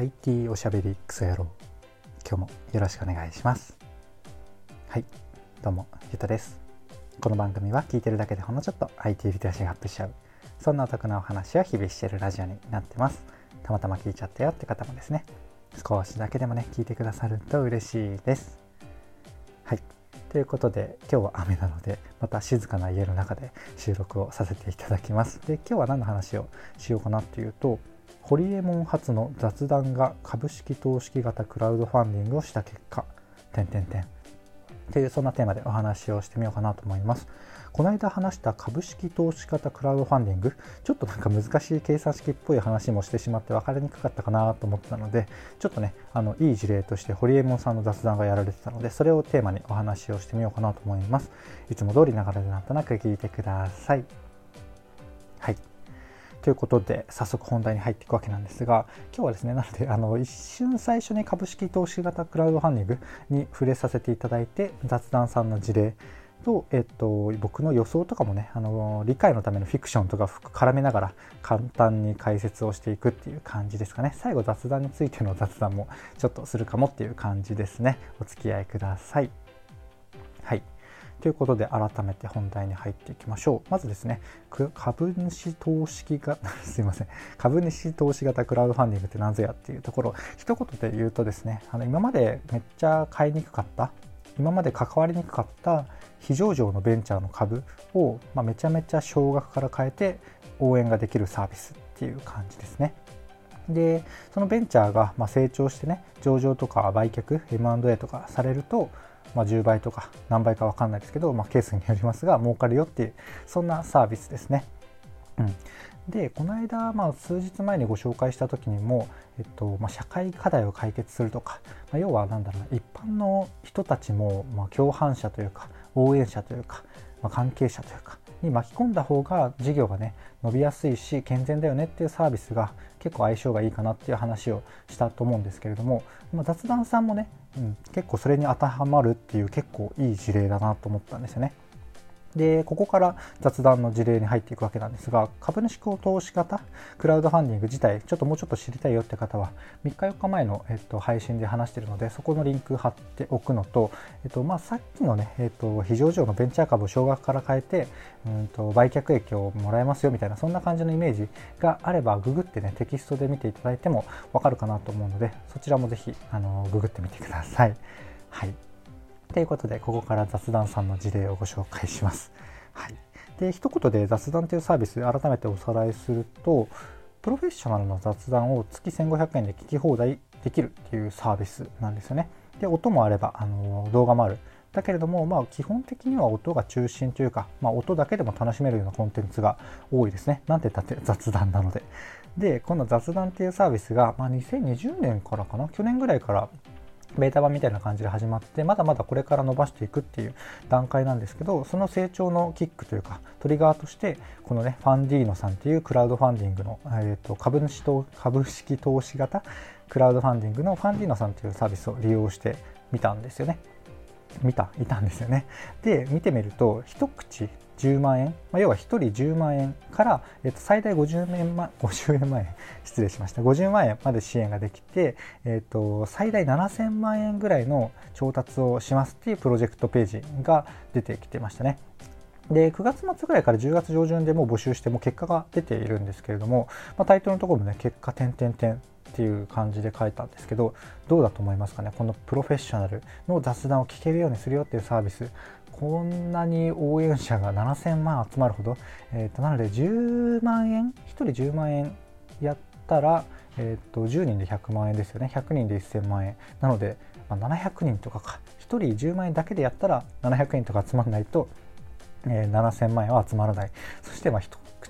IT おしゃべりクソ野郎。今日もよろしくお願いします。はい。どうもゆうとです。この番組は聞いてるだけでほんのちょっと IT リテラシーがアップしちゃう。そんなお得なお話を日々してるラジオになってます。たまたま聞いちゃったよって方もですね。少しだけでもね聞いてくださると嬉しいです。はい。ということで今日は雨なのでまた静かな家の中で収録をさせていただきます。で今日は何の話をしようかなっていうとホリエモン初の雑談が株式投資型クラウドファンディングをした結果点点点というそんなテーマでお話をしてみようかなと思います。この間話した株式投資型クラウドファンディングちょっとなんか難しい計算式っぽい話もしてしまって分かりにくかったかなと思ったのでちょっとねあのいい事例としてホリエモンさんの雑談がやられてたのでそれをテーマにお話をしてみようかなと思います。いつも通りながらでなんとなく聞いてください。ということで早速本題に入っていくわけなんですが今日はですねなのであの一瞬最初に株式投資型クラウドファンディングに触れさせていただいて雑談さんの事例と、えっと、僕の予想とかもねあの理解のためのフィクションとか絡めながら簡単に解説をしていくっていう感じですかね。最後雑談についての雑談もちょっとするかもっていう感じですね。お付き合いください。ということで改めて本題に入っていきましょう。まずですね株主投資型 すいません。株主投資型クラウドファンディングって何ぞやっていうところ。一言で言うとですねあの今までめっちゃ買いにくかった今まで関わりにくかった非上場のベンチャーの株を、まあ、めちゃめちゃ少額から変えて応援ができるサービスっていう感じですね。でそのベンチャーがま成長してね上場とか売却 M&A とかされると、まあ、10倍とか何倍か分かんないですけど、まあ、ケースによりますが儲かるよっていうそんなサービスですね。うん、でこの間、まあ、数日前にご紹介した時にも、えっとまあ、社会課題を解決するとか、まあ、要は何だろうな一般の人たちも、ま共犯者というか応援者というか、まあ、関係者というかに巻き込んだ方が事業がね伸びやすいし健全だよねっていうサービスが結構相性がいいかなっていう話をしたと思うんですけれども、まあ、雑談さんもね、うん、結構それに当てはまるっていう結構いい事例だなと思ったんですよね。でここから雑談の事例に入っていくわけなんですが株主投資型クラウドファンディング自体ちょっともうちょっと知りたいよって方は3日4日前の、えっと、配信で話しているのでそこのリンク貼っておくのと、えっとまあ、さっきのね、えっと、非常上のベンチャー株を少額から変えてうんと売却益をもらえますよみたいなそんな感じのイメージがあればググってねテキストで見ていただいてもわかるかなと思うのでそちらもぜひあのググってみてください。はいということでここから雑談さんの事例をご紹介します。はい、で一言で雑談というサービス改めておさらいするとプロフェッショナルの雑談を月1500円で聞き放題できるっていうサービスなんですよね。で音もあればあの動画もある。だけれども、まあ、基本的には音が中心というか、まあ、音だけでも楽しめるようなコンテンツが多いですね。なんて言ったって雑談なので。で、この雑談っていうサービスが、まあ、2020年からかな？去年ぐらいからベータ版みたいな感じで始まってまだまだこれから伸ばしていくっていう段階なんですけどその成長のキックというかトリガーとしてこのねファンディーノさんっていうクラウドファンディングの、えー、と株主と株式投資型クラウドファンディングのファンディーノさんというサービスを利用してみたんですよね。見たいたんですよね。で見てみると一口10万円、まあ、要は1人10万円から、えっと、最大50円,、ま、50万円？失礼しました。50万円まで支援ができて、えっと、最大7000万円ぐらいの調達をしますっていうプロジェクトページが出てきてましたね。で9月末ぐらいから10月上旬でもう募集しても結果が出ているんですけれども、まあ、タイトルのところもね結果点々点っていう感じで書いたんですけどどうだと思いますかね？このプロフェッショナルの雑談を聞けるようにするよっていうサービスこんなに応援者が7000万集まるほど、えー、となので10万円1人10万円やったら、えー、と10人で100万円ですよね。100人で1000万円。なので、まあ、700人とかか。1人10万円だけでやったら700円とか集まらないと、えー、7000万円は集まらない。そしてまあ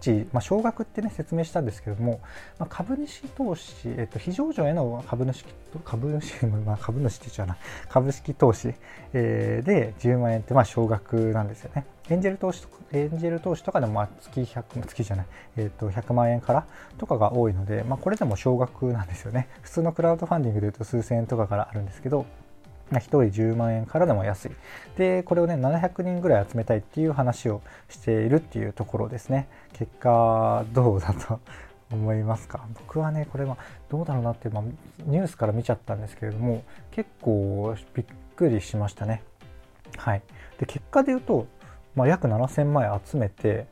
口、まあ、少額ってね説明したんですけども、まあ、株主投資、えっと、非上場への株主株主、まあ、株主って言っちゃうな株式投資、えー、で10万円ってまあ少額なんですよね。エンジェル投資とかエンジェル投資とかでもまあ月100月じゃない、えー、と100万円からとかが多いので、まあ、これでも少額なんですよね。普通のクラウドファンディングでいうと数千円とかからあるんですけど、1人10万円からでも安い。で、これをね、700人ぐらい集めたいっていう話をしているっていうところですね。結果、どうだと 思いますか？僕はねこれはどうだろうなって、まあ、ニュースから見ちゃったんですけれども結構びっくりしましたね。はい、で結果で言うと、まあ、約7000万円集めて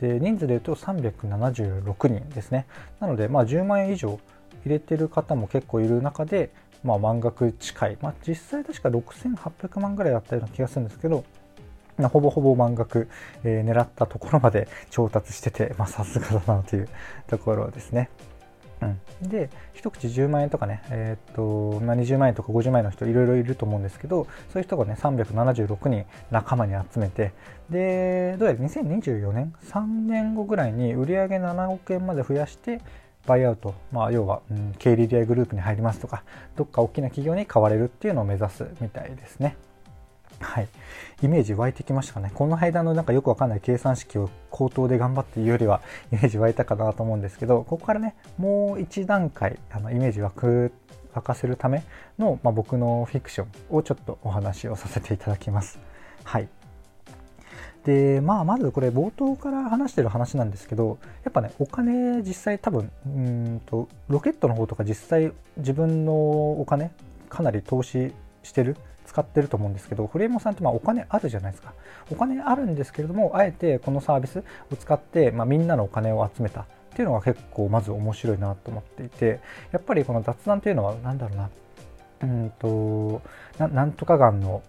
で人数でいうと376人ですねなのでまあ10万円以上入れてる方も結構いる中で、まあ、満額近い、まあ、実際確か6800万ぐらいだったような気がするんですけどほぼほぼ満額、えー、狙ったところまで調達しててさすがだなというところですね。うん、で一口10万円とかね、えー、っとまあ、20万円とか50万円の人いろいろいると思うんですけどそういう人がね376人仲間に集めてでどうやら2024年3年後ぐらいに売上7億円まで増やしてバイアウト、まあ、要は、うん、経理 DI グループに入りますとかどっか大きな企業に買われるっていうのを目指すみたいですね。はい、イメージ湧いてきましたかね。この間のなんかよくわかんない計算式を口頭で頑張って言うよりは イメージ湧いたかなと思うんですけど、ここからね、もう一段階あのイメージ湧く沸かせるための、まあ、僕のフィクションをちょっとお話をさせていただきます。はい。でまあまずこれ冒頭から話してる話なんですけどやっぱねお金実際多分うんとロケットの方とか実際自分のお金かなり投資してる使ってると思うんですけどフレームさんってまあお金あるじゃないですか。お金あるんですけれどもあえてこのサービスを使って、まあ、みんなのお金を集めた。っていうのが結構まず面白いなと思っていてやっぱりこの雑談というのは何だろうな。うんとなんとかがんの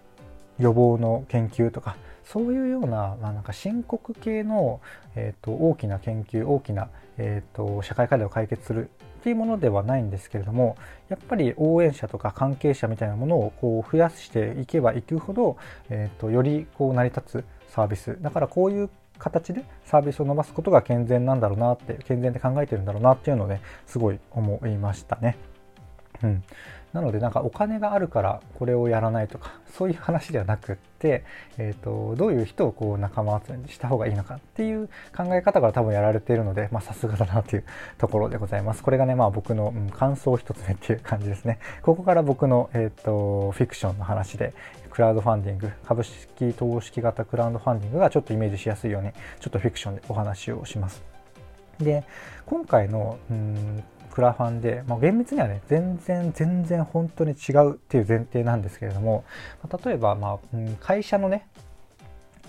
予防の研究とかそういうような,、まあ、なんか深刻系の、えーと、大きな研究大きな、えーと社会課題を解決するっていうものではないんですけれどもやっぱり応援者とか関係者みたいなものをこう増やしていけばいくほど、えーと、よりこう成り立つサービスだからこういう形でサービスを伸ばすことが健全なんだろうなって健全で考えてるんだろうなっていうので、ね、すごい思いましたね。うん、なのでなんかお金があるからこれをやらないとか そういう話ではなくって、えーと、どういう人をこう仲間集めにした方がいいのかっていう考え方から多分やられているのでまあさすがだなというところでございます。これがねまあ僕の、うん、感想一つ目っていう感じですね。ここから僕の、えーと、フィクションの話でクラウドファンディング株式投資型クラウドファンディングがちょっとイメージしやすいようにちょっとフィクションでお話をします。で今回のうんクラファンで、まあ、厳密にはね全然全然本当に違うっていう前提なんですけれども、まあ、例えば、まあうん、会社のね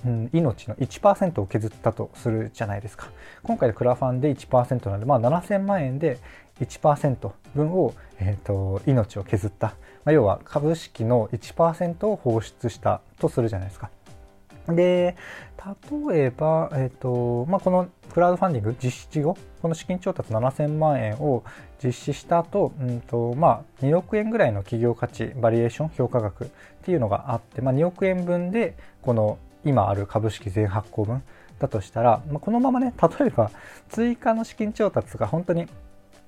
うん、命の1%を削ったとするじゃないですか。今回のクラファンで1%なので、まあ、7000万円で1%分を、えーと、命を削った、まあ、要は株式の1%を放出したとするじゃないですか。で例えば、えーとまあ、このクラウドファンディング実施後この資金調達7000万円を実施した後、うんとまあ、2億円ぐらいの企業価値バリエーション評価額っていうのがあって、まあ、2億円分でこの今ある株式全発行分だとしたら、まあ、このままね例えば追加の資金調達が本当に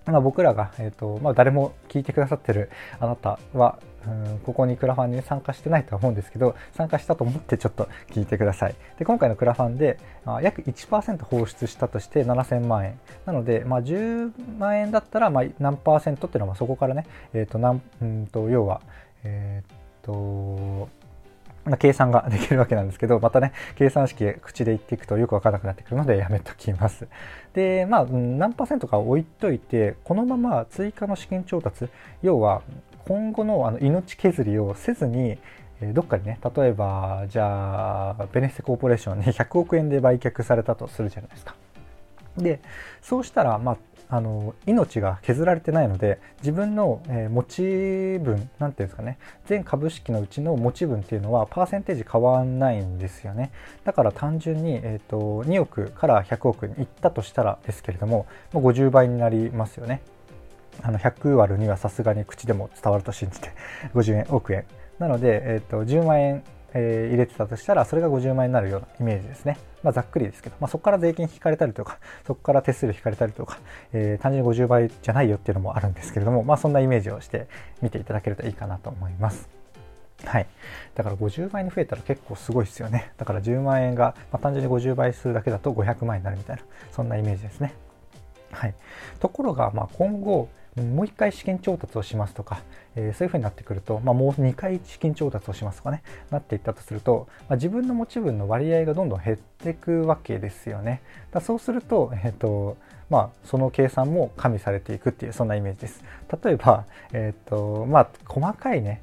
まあ、僕らが、えーとまあ、誰も聞いてくださってるあなたはうんここにクラファンに参加してないとは思うんですけど参加したと思ってちょっと聞いてください。で今回のクラファンで、まあ、約1%放出したとして7000万円。なので、まあ、10万円だったらまあ何パーセントっていうのはそこからね、えーとなんうんと要はえっ、とま計算ができるわけなんですけど、またね、計算式口で言っていくとよくわからなくなってくるのでやめときます。で、まあ、何パーセントか置いといて、このまま追加の資金調達、要は今後のあの命削りをせずに、どっかにね、例えば、じゃあ、ベネッセコーポレーションに 100億円で売却されたとするじゃないですか。で、そうしたら、まあ、あの命が削られてないので自分の、えー、持ち分なんていうんですかね全株式のうちの持ち分っていうのはパーセンテージ変わんないんですよね。だから単純に、えーと、2億から100億にいったとしたらですけれどももう50倍になりますよね。あの100割るにはさすがに口でも伝わると信じて50円億円。なので、えーと、10万円、えー、入れてたとしたらそれが50万円になるようなイメージですねまあ、ざっくりですけど、まあ、そこから税金引かれたりとか、そこから手数料引かれたりとか、えー、単純に50倍じゃないよっていうのもあるんですけれども、まあ、そんなイメージをして見ていただけるといいかなと思います。はい。だから50倍に増えたら結構すごいですよね。だから10万円が、まあ、単純に50倍するだけだと500万円になるみたいな、そんなイメージですね。はい。ところが、まあ、今後、もう1回資金調達をしますとか、えー、そういうふうになってくると、まあ、もう2回資金調達をしますとかねなっていったとすると、まあ、自分の持ち分の割合がどんどん減っていくわけですよね。だそうすると,、えーとまあ、その計算も加味されていくっていうそんなイメージです例えば、えっ、ー、とまあ、細かいね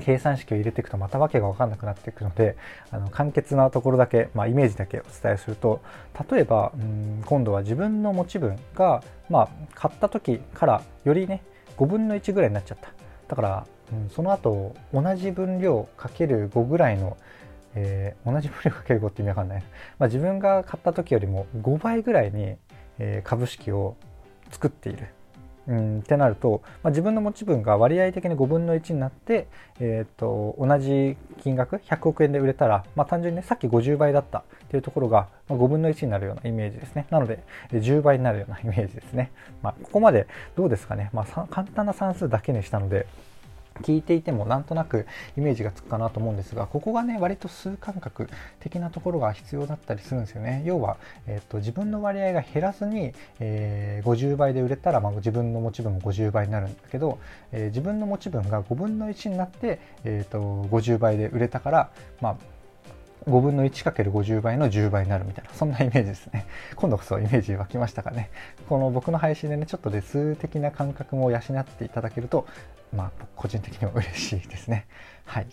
計算式を入れていくとまた訳が分かんなくなっていくのであの簡潔なところだけ、まあ、イメージだけお伝えすると例えばうん今度は自分の持ち分が、まあ、買った時からよりね5分の1ぐらいになっちゃった。だから、うん、その後同じ分量かける5ぐらいのえー、同じ分量かける5って意味わかんない、まあ、自分が買った時よりも5倍ぐらいに、えー、株式を作っている、うん、ってなると、まあ、自分の持ち分が割合的に5分の1になって、えーと、同じ金額100億円で売れたら、まあ、単純にねさっき50倍だったっていうところが5分の1になるようなイメージですね。なので10倍になるようなイメージですね、まあ、ここまでどうですかね、まあ、簡単な算数だけにしたので聞いていてもなんとなくイメージがつくかなと思うんですがここがね割と数感覚的なところが必要だったりするんですよね。要は、えっと、自分の割合が減らずに、えー、50倍で売れたら、まあ、自分の持ち分も50倍になるんだけど、えー、自分の持ち分が5分の1になって、えーと、50倍で売れたからまあ5分の 1×50 倍の10倍になるみたいな、そんなイメージですね。今度こそイメージ湧きましたかね。この僕の配信でね、ちょっとで数的な感覚も養っていただけると、まあ、個人的にも嬉しいですね。はい。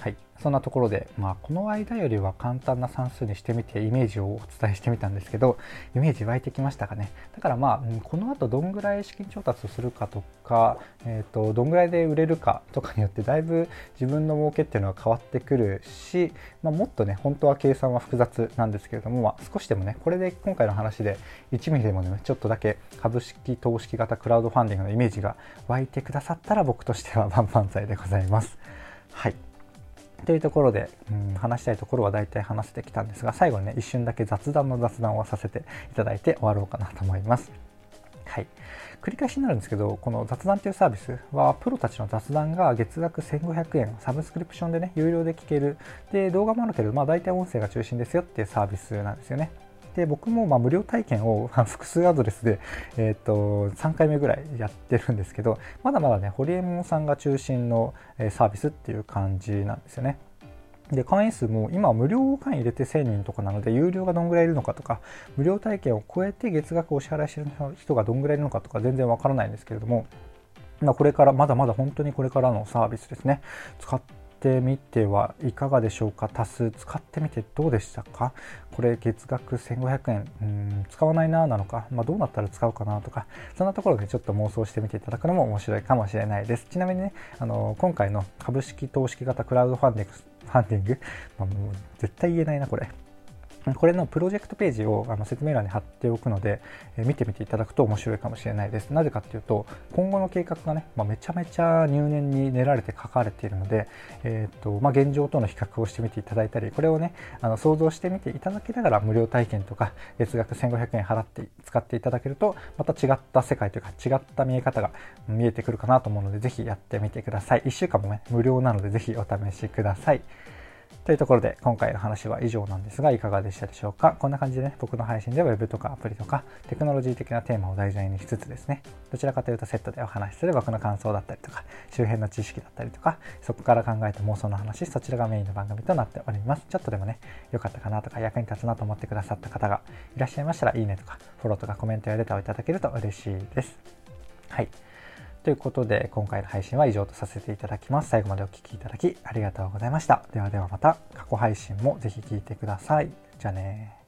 はい、そんなところで、まあ、この間よりは簡単な算数にしてみてイメージをお伝えしてみたんですけどイメージ湧いてきましたかねだからまあこの後どんぐらい資金調達をするかとか、えーと、どんぐらいで売れるかとかによってだいぶ自分の儲けっていうのは変わってくるし、まあ、もっとね本当は計算は複雑なんですけれども、まあ、少しでもねこれで今回の話で1ミリでもねちょっとだけ株式投資型クラウドファンディングのイメージが湧いてくださったら僕としては万々歳でございます。はいというところで、うん、話したいところは大体話せてきたんですが最後にね一瞬だけ雑談の雑談をさせていただいて終わろうかなと思います。はい、繰り返しになるんですけどこの雑談というサービスはプロたちの雑談が月額1500円サブスクリプションでね有料で聞けるで動画もあるけど、まあ、大体音声が中心ですよっていうサービスなんですよね。で僕もま無料体験を 複数アドレスで、えー、と3回目ぐらいやってるんですけどまだまだねホリエモンさんが中心のサービスっていう感じなんですよね。で会員数も今無料会員入れて1000人とかなので有料がどんぐらいいるのかとか無料体験を超えて月額お支払いしてる人がどんぐらいいるのかとか全然わからないんですけれどもまこれからまだまだ本当にこれからのサービスですね使ってみてはいかがでしょうか？多数使ってみてどうでしたか？これ月額1500円。うん使わないななのか、まあ、どうなったら使うかなとかそんなところでちょっと妄想してみていただくのも面白いかもしれないです。ちなみにねあの今回の株式投資型クラウドファンディングファンディング、まあ、もう絶対言えないなこれ。これのプロジェクトページをあの説明欄に貼っておくので、え見てみていただくと面白いかもしれないです。なぜかっていうと、今後の計画がね、まあ、めちゃめちゃ入念に練られて書かれているので、えーとまあ、現状との比較をしてみていただいたり、これをね、あの想像してみていただきながら無料体験とか月額1500円払って使っていただけると、また違った世界というか違った見え方が見えてくるかなと思うので、ぜひやってみてください。1週間もね、無料なのでぜひお試しください。というところで今回の話は以上なんですがいかがでしたでしょうか？こんな感じでね僕の配信では Web とかアプリとかテクノロジー的なテーマを題材にしつつですね。どちらかというとセットでお話しする僕の感想だったりとか周辺の知識だったりとかそこから考えた妄想の話そちらがメインの番組となっております。ちょっとでもね良かったかなとか役に立つなと思ってくださった方がいらっしゃいましたらいいねとかフォローとかコメントやレターをいただけると嬉しいです。はい。ということで、今回の配信は以上とさせていただきます。最後までお聴きいただきありがとうございました。ではではまた過去配信もぜひ聴いてください。じゃあね